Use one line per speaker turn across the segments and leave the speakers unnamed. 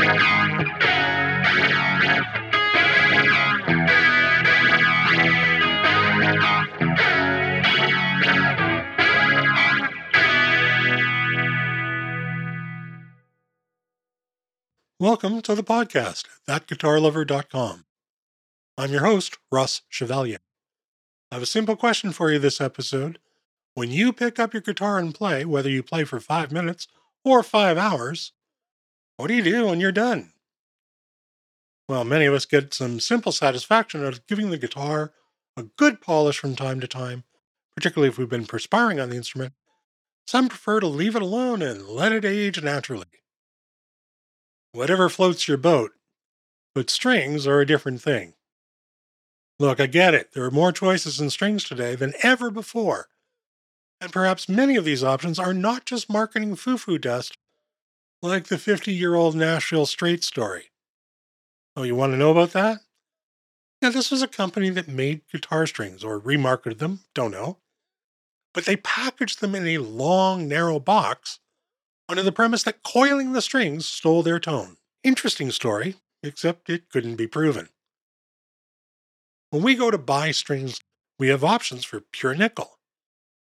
Welcome to the podcast, thatguitarlover.com. I'm your host, Russ Chevalier. I have a simple question for you this episode. When you pick up your guitar and play, whether you play for five minutes or five hours, what do you do when you're done? Well, many of us get some simple satisfaction out of giving the guitar a good polish from time to time, particularly if we've been perspiring on the instrument. Some prefer to leave it alone and let it age naturally whatever floats your boat. But strings are a different thing. Look, I get it. There are more choices in strings today than ever before. And perhaps many of these options are not just marketing foo foo dust, like the 50 year old Nashville Straight story. Oh, you want to know about that? Yeah, this was a company that made guitar strings or remarketed them, don't know. But they packaged them in a long, narrow box under the premise that coiling the strings stole their tone. Interesting story, except it couldn't be proven. When we go to buy strings, we have options for pure nickel,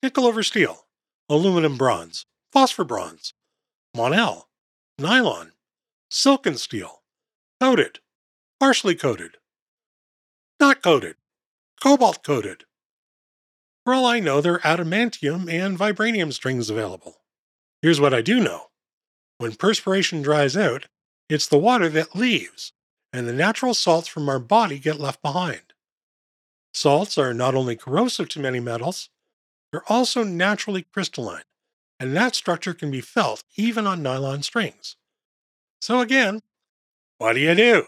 nickel over steel, aluminum bronze, phosphor bronze, Monel, nylon, silken steel, coated, partially coated, not coated, cobalt coated. For all I know, there are adamantium and vibranium strings available. Here's what I do know. When perspiration dries out, it's the water that leaves, and the natural salts from our body get left behind. Salts are not only corrosive to many metals, they're also naturally crystalline, and that structure can be felt even on nylon strings. So, again, what do you do?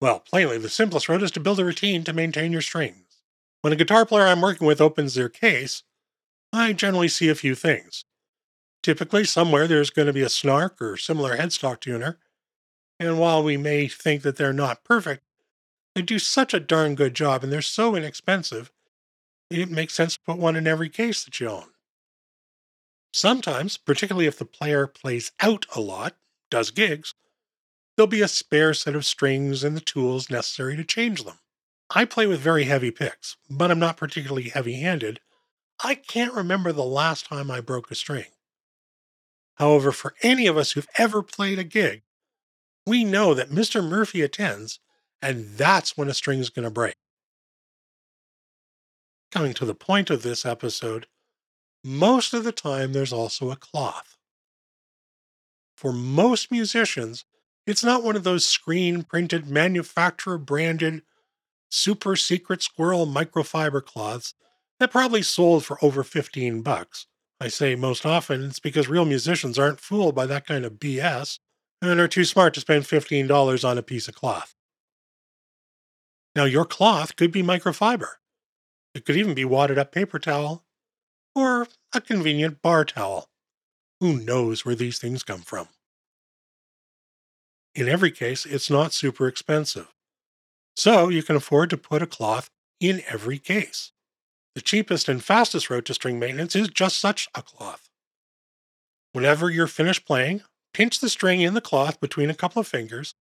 Well, plainly, the simplest route is to build a routine to maintain your strings. When a guitar player I'm working with opens their case, I generally see a few things. Typically, somewhere there's going to be a snark or similar headstock tuner, and while we may think that they're not perfect, they do such a darn good job and they're so inexpensive, it makes sense to put one in every case that you own. Sometimes, particularly if the player plays out a lot, does gigs, there'll be a spare set of strings and the tools necessary to change them. I play with very heavy picks, but I'm not particularly heavy handed. I can't remember the last time I broke a string. However, for any of us who've ever played a gig, we know that Mr. Murphy attends, and that's when a string's going to break. Coming to the point of this episode, most of the time there's also a cloth. For most musicians, it's not one of those screen printed, manufacturer branded, super secret squirrel microfiber cloths that probably sold for over 15 bucks. I say most often it's because real musicians aren't fooled by that kind of BS and are too smart to spend $15 on a piece of cloth. Now, your cloth could be microfiber. It could even be wadded up paper towel or a convenient bar towel. Who knows where these things come from? In every case, it's not super expensive. So you can afford to put a cloth in every case. The cheapest and fastest route to string maintenance is just such a cloth. Whenever you're finished playing, pinch the string in the cloth between a couple of fingers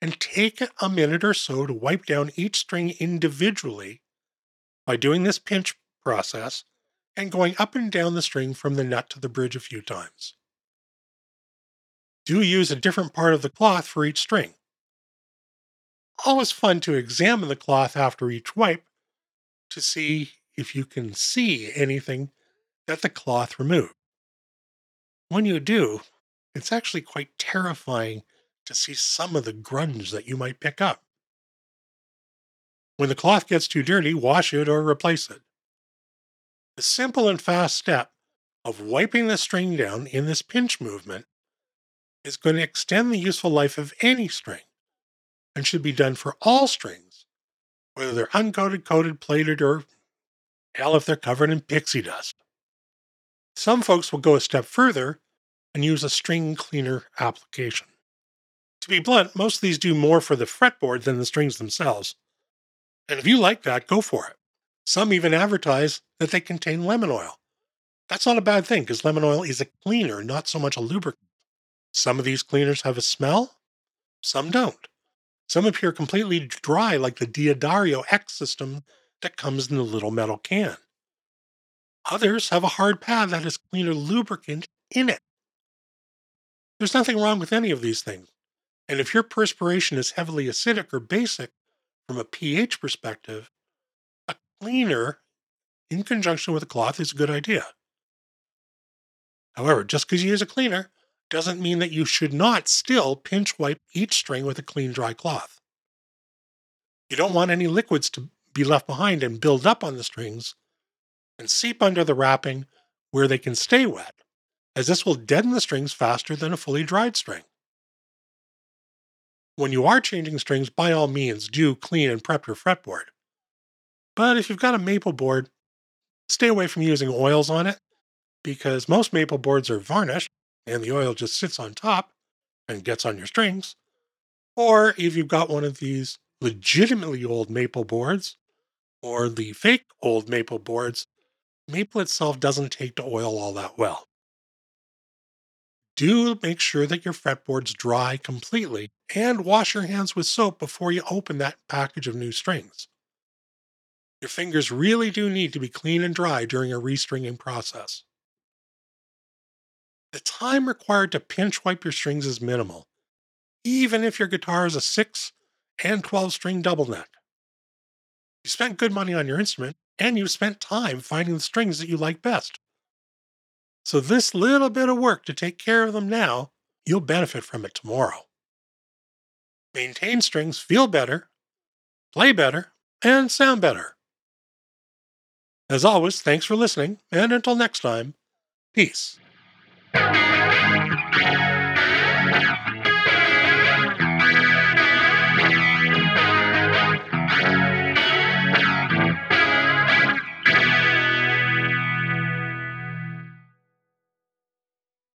and take a minute or so to wipe down each string individually by doing this pinch process and going up and down the string from the nut to the bridge a few times. Do use a different part of the cloth for each string. Always fun to examine the cloth after each wipe to see if you can see anything that the cloth removed. When you do, it's actually quite terrifying to see some of the grunge that you might pick up. When the cloth gets too dirty, wash it or replace it. The simple and fast step of wiping the string down in this pinch movement is going to extend the useful life of any string and should be done for all strings, whether they're uncoated, coated, plated, or hell if they're covered in pixie dust. Some folks will go a step further and use a string cleaner application. To be blunt, most of these do more for the fretboard than the strings themselves. And if you like that, go for it. Some even advertise that they contain lemon oil. That's not a bad thing because lemon oil is a cleaner, not so much a lubricant. Some of these cleaners have a smell, some don't. Some appear completely dry, like the D'Addario X system that comes in the little metal can. Others have a hard pad that has cleaner lubricant in it. There's nothing wrong with any of these things. And if your perspiration is heavily acidic or basic from a pH perspective, cleaner in conjunction with a cloth is a good idea. However, just because you use a cleaner doesn't mean that you should not still pinch wipe each string with a clean, dry cloth. You don't want any liquids to be left behind and build up on the strings and seep under the wrapping where they can stay wet, as this will deaden the strings faster than a fully dried string. When you are changing strings, by all means, do clean and prep your fretboard. But if you've got a maple board, stay away from using oils on it because most maple boards are varnished and the oil just sits on top and gets on your strings. Or if you've got one of these legitimately old maple boards or the fake old maple boards, maple itself doesn't take to oil all that well. Do make sure that your fretboard's dry completely and wash your hands with soap before you open that package of new strings. Your fingers really do need to be clean and dry during a restringing process. The time required to pinch wipe your strings is minimal, even if your guitar is a 6 and 12 string double neck. You spent good money on your instrument, and you've spent time finding the strings that you like best. So, this little bit of work to take care of them now, you'll benefit from it tomorrow. Maintain strings feel better, play better, and sound better. As always, thanks for listening, and until next time, peace.